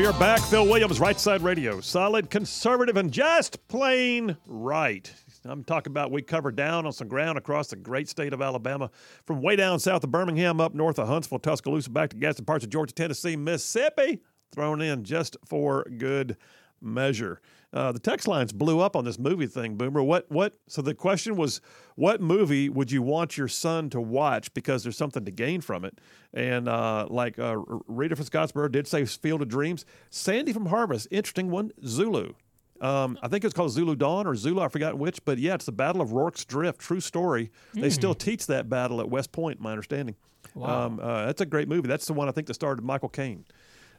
We are back. Phil Williams, Right Side Radio. Solid, conservative, and just plain right. I'm talking about we cover down on some ground across the great state of Alabama, from way down south of Birmingham up north of Huntsville, Tuscaloosa, back to Gadsden parts of Georgia, Tennessee, Mississippi, thrown in just for good measure. Uh, the text lines blew up on this movie thing, Boomer. What? What? So the question was, what movie would you want your son to watch because there's something to gain from it? And uh, like uh, Rita from Scottsboro did say, Field of Dreams. Sandy from Harvest, interesting one. Zulu. Um, I think it's called Zulu Dawn or Zulu. I forgot which, but yeah, it's the Battle of Rorke's Drift. True story. Mm. They hmm. still teach that battle at West Point. My understanding. Wow. Um, uh, that's a great movie. That's the one I think that started Michael Caine.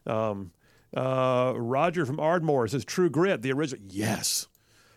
Um, uh, Roger from Ardmore says True Grit, the original. Yes.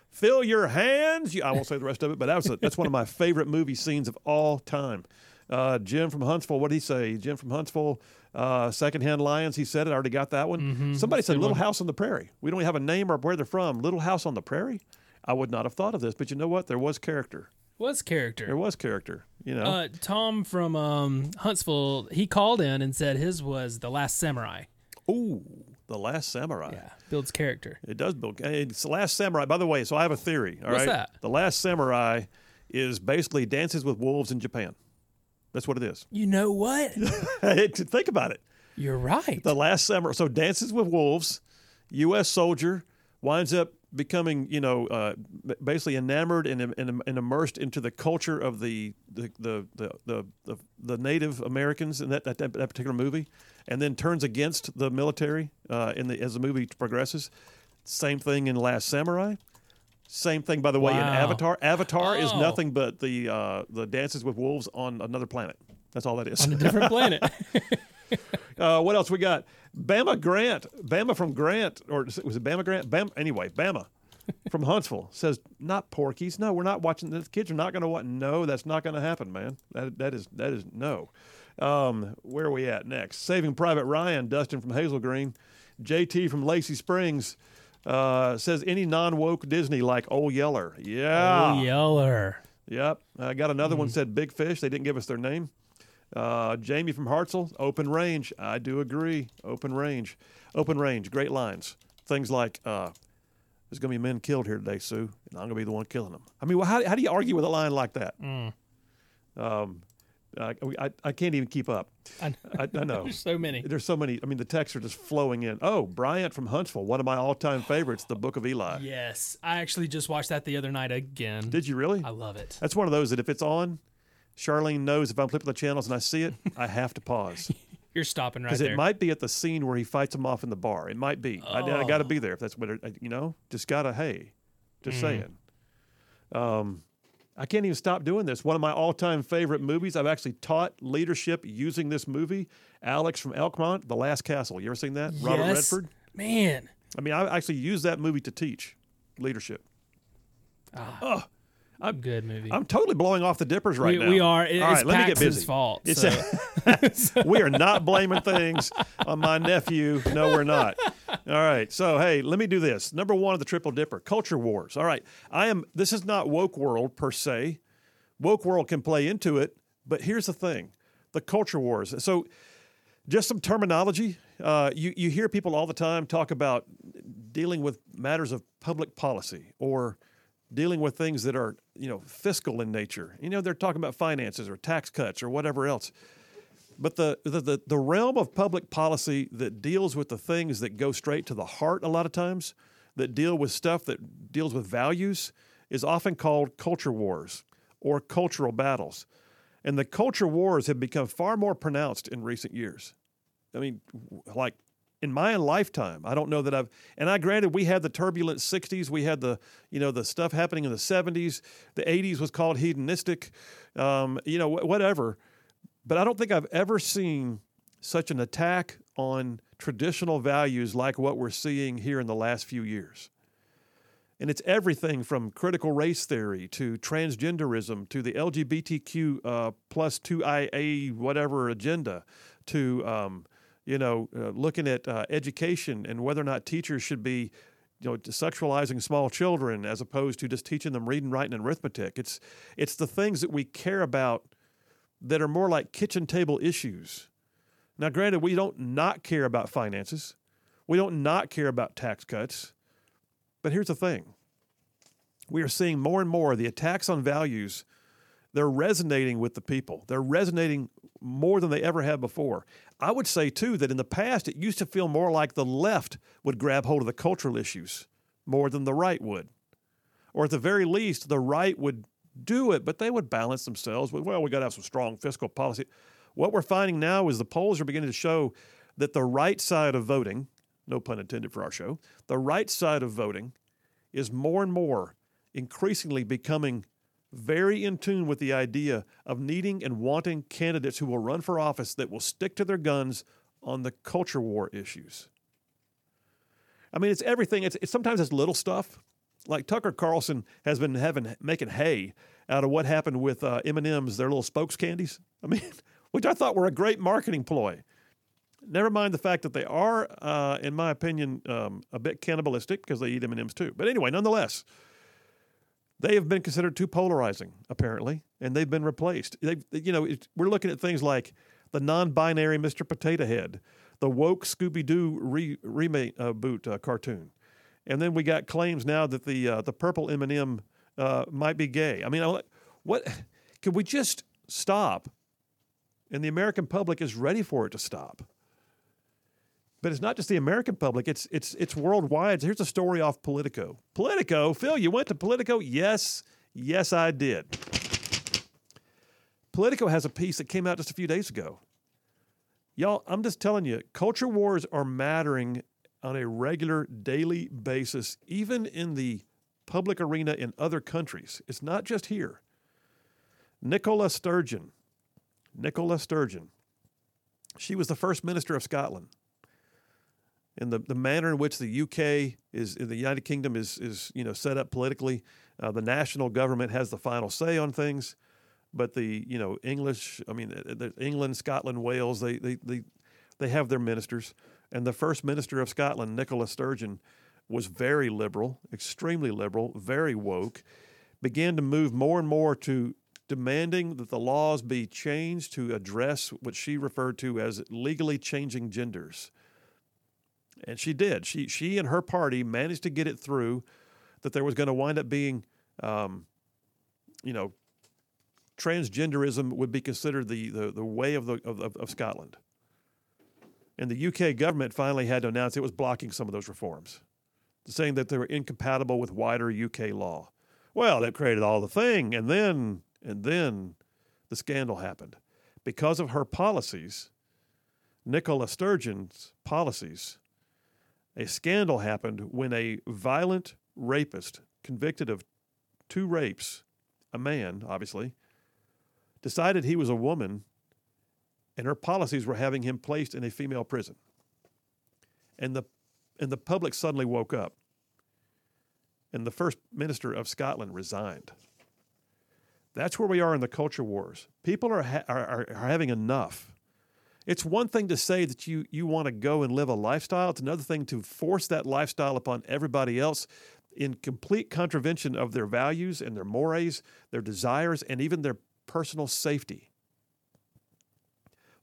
Fill your hands. I won't say the rest of it, but that was a, that's one of my favorite movie scenes of all time. Uh, Jim from Huntsville, what did he say? Jim from Huntsville, uh, Secondhand Lions, he said it. I already got that one. Mm-hmm. Somebody said Little one. House on the Prairie. We don't have a name or where they're from. Little House on the Prairie? I would not have thought of this, but you know what? There was character. Was character. There was character. You know, uh, Tom from um, Huntsville, he called in and said his was The Last Samurai. Ooh. The Last Samurai. Yeah, builds character. It does build. It's The Last Samurai. By the way, so I have a theory. All What's right? that? The Last Samurai is basically Dances with Wolves in Japan. That's what it is. You know what? Think about it. You're right. The Last Samurai. So Dances with Wolves, U.S. soldier winds up becoming, you know, uh, basically enamored and, and, and, immersed into the culture of the the the the, the, the Native Americans in that, that, that particular movie and then turns against the military uh, in the as the movie progresses. Same thing in Last Samurai. Same thing, by the way, wow. in Avatar. Avatar oh. is nothing but the uh, the dances with wolves on another planet. That's all that is. On a different planet. uh, what else we got? Bama Grant, Bama from Grant, or was it Bama Grant? Bama. Anyway, Bama from Huntsville says not Porky's. No, we're not watching. The kids are not going to watch. No, that's not going to happen, man. That that is that is no. Um, where are we at next? Saving Private Ryan, Dustin from Hazel Green. JT from Lacey Springs uh, says any non woke Disney like Old Yeller. Yeah. Old Yeller. Yep. I got another mm. one said Big Fish. They didn't give us their name. Uh, Jamie from Hartselle, Open Range. I do agree. Open Range. Open Range. Great lines. Things like, uh, there's going to be men killed here today, Sue, and I'm going to be the one killing them. I mean, well, how, how do you argue with a line like that? Mm. Um, I, I, I, can't even keep up. I, I, I know. There's so many. There's so many. I mean, the texts are just flowing in. Oh, Bryant from Huntsville, one of my all-time favorites, The Book of Eli. Yes, I actually just watched that the other night again. Did you really? I love it. That's one of those that if it's on, Charlene knows if I'm flipping the channels and I see it, I have to pause. You're stopping right there. Because it might be at the scene where he fights him off in the bar. It might be. Oh. I, I got to be there if that's what it, you know. Just gotta. Hey, just mm. saying. Um, I can't even stop doing this. One of my all-time favorite movies. I've actually taught leadership using this movie. Alex from Elkmont, The Last Castle. You ever seen that? Yes. Robert Redford. Man. I mean, I actually used that movie to teach leadership. Ah. Oh, I'm good movie. I'm totally blowing off the dippers right we, now. We are. It's All right, let me get busy. fault. It's so. a, we are not blaming things on my nephew. No, we're not. All right. So, hey, let me do this. Number one of the triple dipper, culture wars. All right. I am. This is not woke world per se. Woke world can play into it, but here's the thing: the culture wars. So, just some terminology. Uh, you you hear people all the time talk about dealing with matters of public policy or dealing with things that are you know fiscal in nature. You know, they're talking about finances or tax cuts or whatever else. But the, the, the, realm of public policy that deals with the things that go straight to the heart a lot of times, that deal with stuff that deals with values, is often called culture wars or cultural battles. And the culture wars have become far more pronounced in recent years. I mean, like in my lifetime, I don't know that I've, and I granted we had the turbulent 60s, we had the, you know, the stuff happening in the 70s, the 80s was called hedonistic, um, you know, whatever. But I don't think I've ever seen such an attack on traditional values like what we're seeing here in the last few years. And it's everything from critical race theory to transgenderism to the LGBTQ uh, plus 2IA whatever agenda to, um, you know, uh, looking at uh, education and whether or not teachers should be, you know, sexualizing small children as opposed to just teaching them reading, writing, and arithmetic. It's, it's the things that we care about that are more like kitchen table issues. Now, granted, we don't not care about finances. We don't not care about tax cuts. But here's the thing we are seeing more and more the attacks on values, they're resonating with the people. They're resonating more than they ever have before. I would say, too, that in the past, it used to feel more like the left would grab hold of the cultural issues more than the right would. Or at the very least, the right would do it, but they would balance themselves with, well, we got to have some strong fiscal policy. What we're finding now is the polls are beginning to show that the right side of voting, no pun intended for our show, the right side of voting is more and more increasingly becoming very in tune with the idea of needing and wanting candidates who will run for office that will stick to their guns on the culture war issues. I mean, it's everything. It's, it's sometimes it's little stuff. Like Tucker Carlson has been having making hay out of what happened with uh, M&M's, their little spokes candies. I mean, which I thought were a great marketing ploy. Never mind the fact that they are, uh, in my opinion, um, a bit cannibalistic because they eat M&Ms too. But anyway, nonetheless, they have been considered too polarizing, apparently, and they've been replaced. They've, you know, we're looking at things like the non-binary Mr. Potato Head, the woke Scooby Doo re- remake uh, boot uh, cartoon, and then we got claims now that the uh, the purple M and m uh, might be gay. I mean, what? Can we just stop? And the American public is ready for it to stop. But it's not just the American public; it's it's it's worldwide. Here's a story off Politico. Politico, Phil, you went to Politico? Yes, yes, I did. Politico has a piece that came out just a few days ago. Y'all, I'm just telling you, culture wars are mattering on a regular daily basis, even in the public arena in other countries. It's not just here. Nicola Sturgeon, Nicola Sturgeon, she was the first minister of Scotland and the, the manner in which the UK is the United Kingdom is is you know set up politically. Uh, the national government has the final say on things, but the you know English, I mean England, Scotland, Wales, they, they they they have their ministers. And the first minister of Scotland, Nicola Sturgeon, was very liberal, extremely liberal, very woke, began to move more and more to demanding that the laws be changed to address what she referred to as legally changing genders. And she did. She she and her party managed to get it through that there was going to wind up being, um, you know, transgenderism would be considered the the, the way of the of, of Scotland. And the UK government finally had to announce it was blocking some of those reforms, saying that they were incompatible with wider UK law. Well, that created all the thing, and then and then the scandal happened because of her policies. Nicola Sturgeon's policies a scandal happened when a violent rapist convicted of two rapes, a man, obviously, decided he was a woman, and her policies were having him placed in a female prison. And the, and the public suddenly woke up, and the first minister of Scotland resigned. That's where we are in the culture wars. People are, ha- are, are having enough it's one thing to say that you, you want to go and live a lifestyle, it's another thing to force that lifestyle upon everybody else in complete contravention of their values and their mores, their desires, and even their personal safety.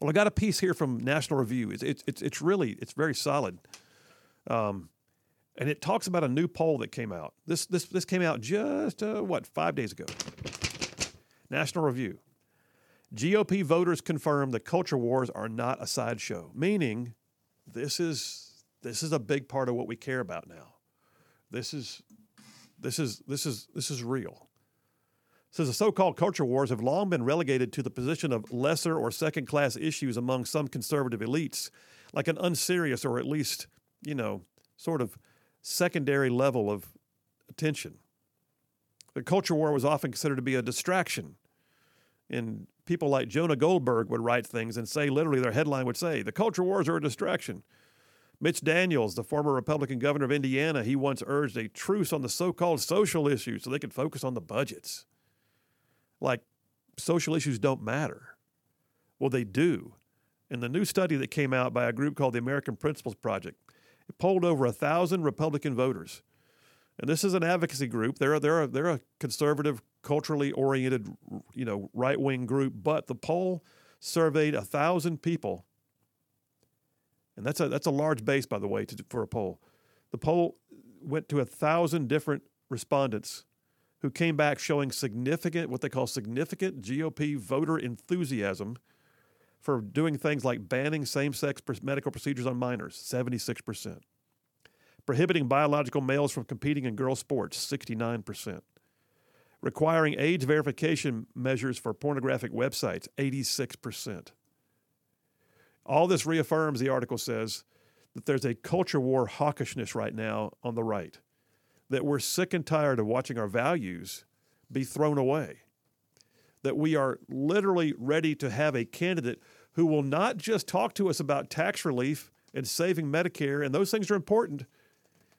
Well, I got a piece here from National Review. It's, it's, it's really, it's very solid. Um, and it talks about a new poll that came out. This, this, this came out just, uh, what, five days ago. National Review. GOP voters confirm the culture wars are not a sideshow, meaning this is this is a big part of what we care about now. This is this is this is this is real. Says the so-called culture wars have long been relegated to the position of lesser or second-class issues among some conservative elites, like an unserious or at least, you know, sort of secondary level of attention. The culture war was often considered to be a distraction and people like Jonah Goldberg would write things and say, literally, their headline would say, The culture wars are a distraction. Mitch Daniels, the former Republican governor of Indiana, he once urged a truce on the so called social issues so they could focus on the budgets. Like, social issues don't matter. Well, they do. In the new study that came out by a group called the American Principles Project, it polled over a thousand Republican voters. And this is an advocacy group. They're, they're, a, they're a conservative culturally oriented, you know, right wing group, but the poll surveyed a thousand people, and that's a that's a large base, by the way, to, for a poll. The poll went to a thousand different respondents who came back showing significant, what they call significant GOP voter enthusiasm for doing things like banning same sex medical procedures on minors, 76%, prohibiting biological males from competing in girls' sports, 69%, requiring age verification measures for pornographic websites, 86%. All this reaffirms, the article says, that there's a culture war hawkishness right now on the right, that we're sick and tired of watching our values be thrown away, that we are literally ready to have a candidate who will not just talk to us about tax relief and saving Medicare, and those things are important.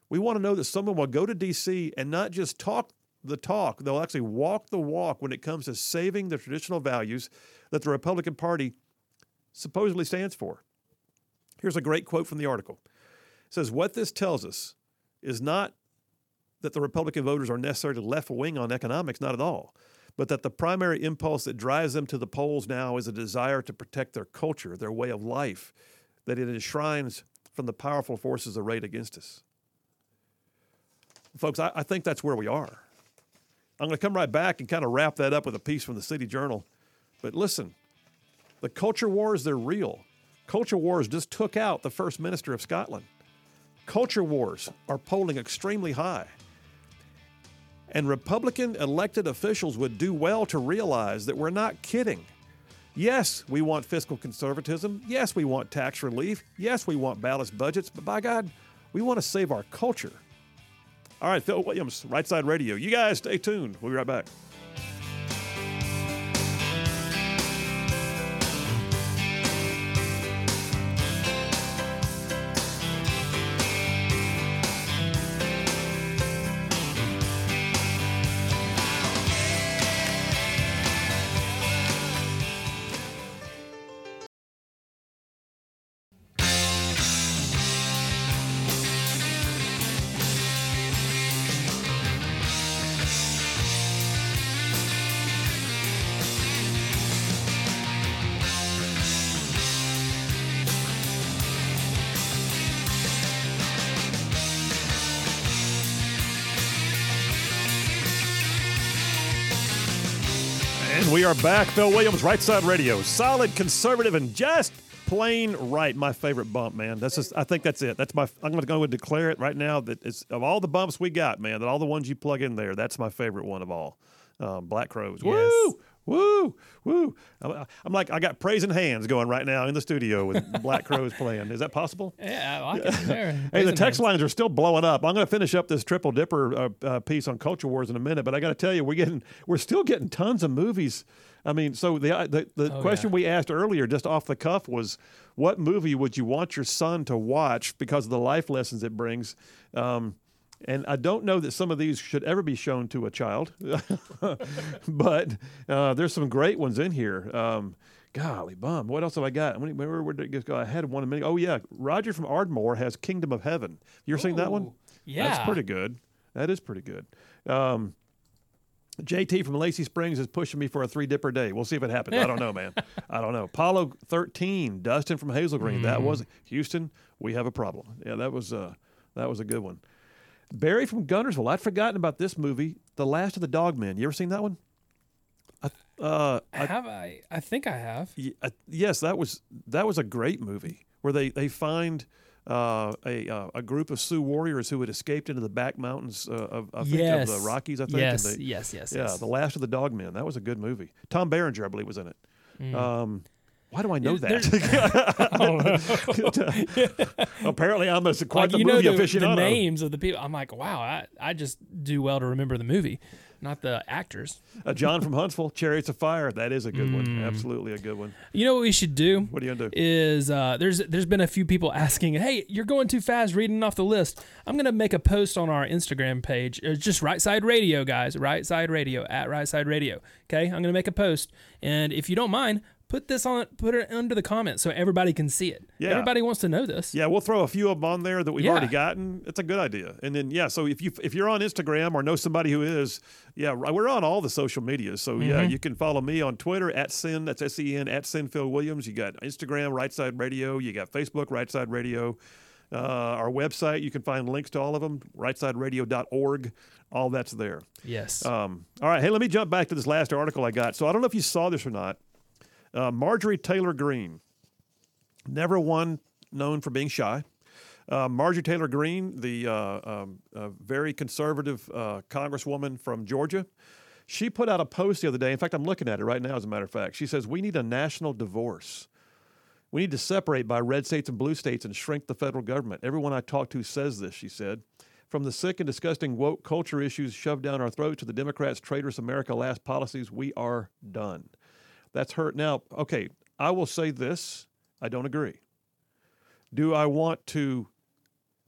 We want to know that someone will go to D.C. and not just talk the talk, they'll actually walk the walk when it comes to saving the traditional values that the Republican Party supposedly stands for. Here's a great quote from the article. It says, What this tells us is not that the Republican voters are necessarily left wing on economics, not at all, but that the primary impulse that drives them to the polls now is a desire to protect their culture, their way of life, that it enshrines from the powerful forces arrayed against us. Folks, I, I think that's where we are. I'm going to come right back and kind of wrap that up with a piece from the City Journal. But listen, the culture wars, they're real. Culture wars just took out the First Minister of Scotland. Culture wars are polling extremely high. And Republican elected officials would do well to realize that we're not kidding. Yes, we want fiscal conservatism. Yes, we want tax relief. Yes, we want balanced budgets. But by God, we want to save our culture. All right, Phil Williams, Right Side Radio. You guys stay tuned. We'll be right back. We are back. Phil Williams, Right Side Radio. Solid, conservative, and just plain right. My favorite bump, man. That's just. I think that's it. That's my. I'm going to go and declare it right now that it's of all the bumps we got, man. That all the ones you plug in there, that's my favorite one of all. Um, Black Crowes. Yes. Woo! Woo, woo. I'm like, I got praising hands going right now in the studio with Black Crowes playing. Is that possible? Yeah, I like it. hey, the text hands. lines are still blowing up. I'm going to finish up this triple dipper uh, uh, piece on culture wars in a minute, but I got to tell you, we're getting, we're still getting tons of movies. I mean, so the uh, the, the oh, question yeah. we asked earlier, just off the cuff, was what movie would you want your son to watch because of the life lessons it brings? Um, and I don't know that some of these should ever be shown to a child, but uh, there's some great ones in here. Um, golly bum, what else have I got? Where, where did it go? I had one a minute. Oh yeah, Roger from Ardmore has Kingdom of Heaven. You ever seen that one? Yeah, that's pretty good. That is pretty good. Um, JT from Lacey Springs is pushing me for a three dipper day. We'll see if it happens. I don't know, man. I don't know. Apollo 13, Dustin from Hazel Green. Mm. That mm-hmm. was Houston. We have a problem. Yeah, that was uh, that was a good one. Barry from Guntersville. I'd forgotten about this movie, The Last of the Dogmen. You ever seen that one? Uh, I, have I? I think I have. Uh, yes, that was that was a great movie where they they find uh, a uh, a group of Sioux warriors who had escaped into the back mountains uh, of, I think, yes. of the Rockies. I think. Yes, they, yes, yes. Yeah, yes. The Last of the Dogmen. That was a good movie. Tom Berenger, I believe, was in it. Mm. Um, why do I know that? Apparently, I'm a quite like, the movie know the, aficionado. The names of the people. I'm like, wow, I, I just do well to remember the movie, not the actors. Uh, John from Huntsville, Chariots of Fire. That is a good mm. one. Absolutely a good one. You know what we should do? What are you gonna do? Is uh, there's there's been a few people asking, hey, you're going too fast reading off the list. I'm gonna make a post on our Instagram page. It's just Right Side Radio, guys. Right Side Radio at Right Side Radio. Okay, I'm gonna make a post, and if you don't mind put this on, put it under the comments so everybody can see it. Yeah. Everybody wants to know this. Yeah, we'll throw a few of them on there that we've Yeah. already gotten. It's a good idea. And then yeah, so if you if you're on Instagram or know somebody who is, yeah, we're on all the social media So yeah, Mm-hmm. you can follow me on Twitter at Sen that's S E N at Sen Phil Williams. You got Instagram Right Side Radio. You got Facebook Right Side Radio. Uh, our website you can find links to all of them rightsideradio.org. All that's there. Yes. Um, all right, hey, let me jump back to this last article I got. So I don't know if you saw this or not. Uh, Marjorie Taylor Greene, never one known for being shy. Uh, Marjorie Taylor Greene, the uh, um, very conservative uh, congresswoman from Georgia, she put out a post the other day. In fact, I'm looking at it right now, as a matter of fact. She says, We need a national divorce. We need to separate by red states and blue states and shrink the federal government. Everyone I talk to says this, she said. From the sick and disgusting woke culture issues shoved down our throat to the Democrats' traitorous America last policies, we are done. That's hurt. Now, okay, I will say this I don't agree. Do I want to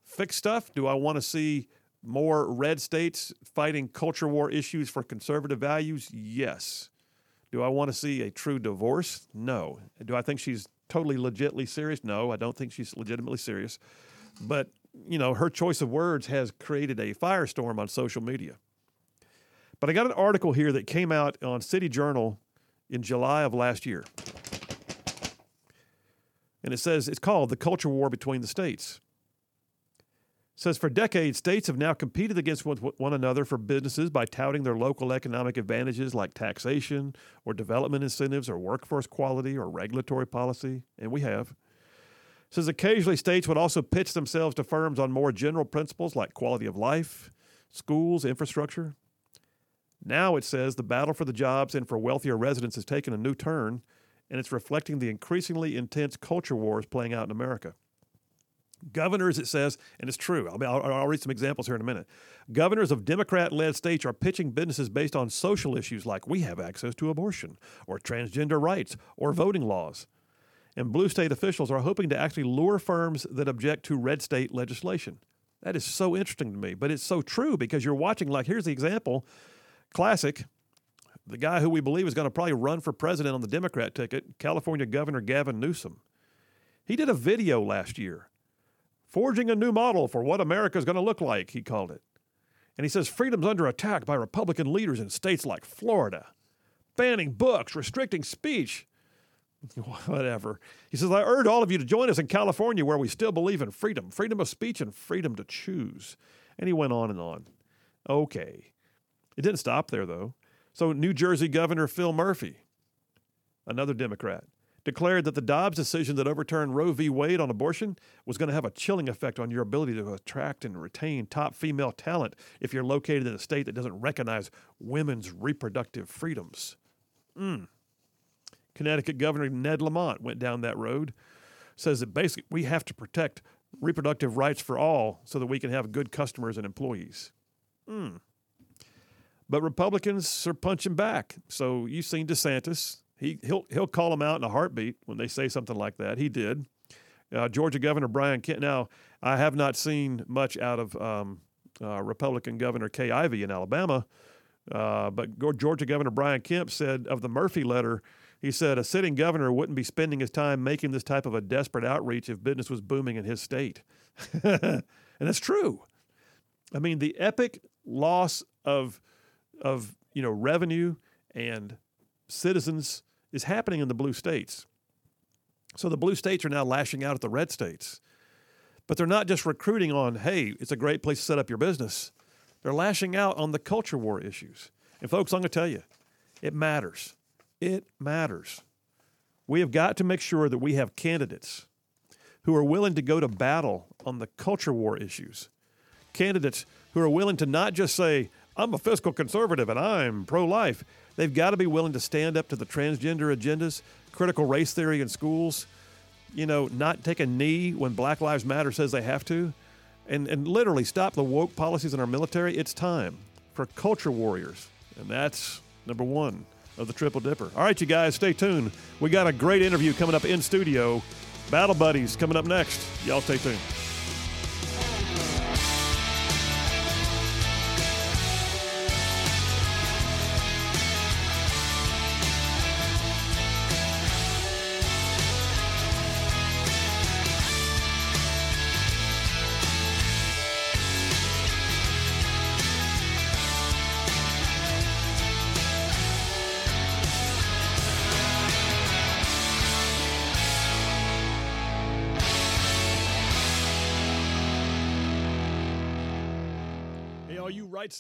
fix stuff? Do I want to see more red states fighting culture war issues for conservative values? Yes. Do I want to see a true divorce? No. Do I think she's totally legitimately serious? No, I don't think she's legitimately serious. But, you know, her choice of words has created a firestorm on social media. But I got an article here that came out on City Journal in July of last year. And it says it's called The Culture War Between the States. It says for decades, states have now competed against one another for businesses by touting their local economic advantages like taxation or development incentives or workforce quality or regulatory policy, and we have. It says occasionally states would also pitch themselves to firms on more general principles like quality of life, schools, infrastructure. Now it says the battle for the jobs and for wealthier residents has taken a new turn, and it's reflecting the increasingly intense culture wars playing out in America. Governors, it says, and it's true. I'll, I'll, I'll read some examples here in a minute. Governors of Democrat led states are pitching businesses based on social issues like we have access to abortion, or transgender rights, or voting laws. And blue state officials are hoping to actually lure firms that object to red state legislation. That is so interesting to me, but it's so true because you're watching, like, here's the example classic. The guy who we believe is going to probably run for president on the Democrat ticket, California Governor Gavin Newsom. He did a video last year forging a new model for what America is going to look like, he called it. And he says freedom's under attack by Republican leaders in states like Florida, banning books, restricting speech. Whatever. He says, I urge all of you to join us in California where we still believe in freedom, freedom of speech, and freedom to choose. And he went on and on. Okay. It didn't stop there, though. So, New Jersey Governor Phil Murphy, another Democrat, declared that the Dobbs decision that overturned Roe v. Wade on abortion was going to have a chilling effect on your ability to attract and retain top female talent if you're located in a state that doesn't recognize women's reproductive freedoms. Mm. Connecticut Governor Ned Lamont went down that road, says that basically we have to protect reproductive rights for all so that we can have good customers and employees. Mm. But Republicans are punching back. So you've seen DeSantis. He, he'll, he'll call them out in a heartbeat when they say something like that. He did. Uh, Georgia Governor Brian Kemp. Now, I have not seen much out of um, uh, Republican Governor Kay Ivey in Alabama, uh, but Georgia Governor Brian Kemp said of the Murphy letter, he said a sitting governor wouldn't be spending his time making this type of a desperate outreach if business was booming in his state. and that's true. I mean, the epic loss of of you know revenue and citizens is happening in the blue states. So the blue states are now lashing out at the red states. But they're not just recruiting on, hey, it's a great place to set up your business. They're lashing out on the culture war issues. And folks, I'm going to tell you, it matters. It matters. We have got to make sure that we have candidates who are willing to go to battle on the culture war issues. Candidates who are willing to not just say, I'm a fiscal conservative and I'm pro life. They've got to be willing to stand up to the transgender agendas, critical race theory in schools, you know, not take a knee when Black Lives Matter says they have to, and, and literally stop the woke policies in our military. It's time for culture warriors. And that's number one of the Triple Dipper. All right, you guys, stay tuned. We got a great interview coming up in studio. Battle Buddies coming up next. Y'all stay tuned.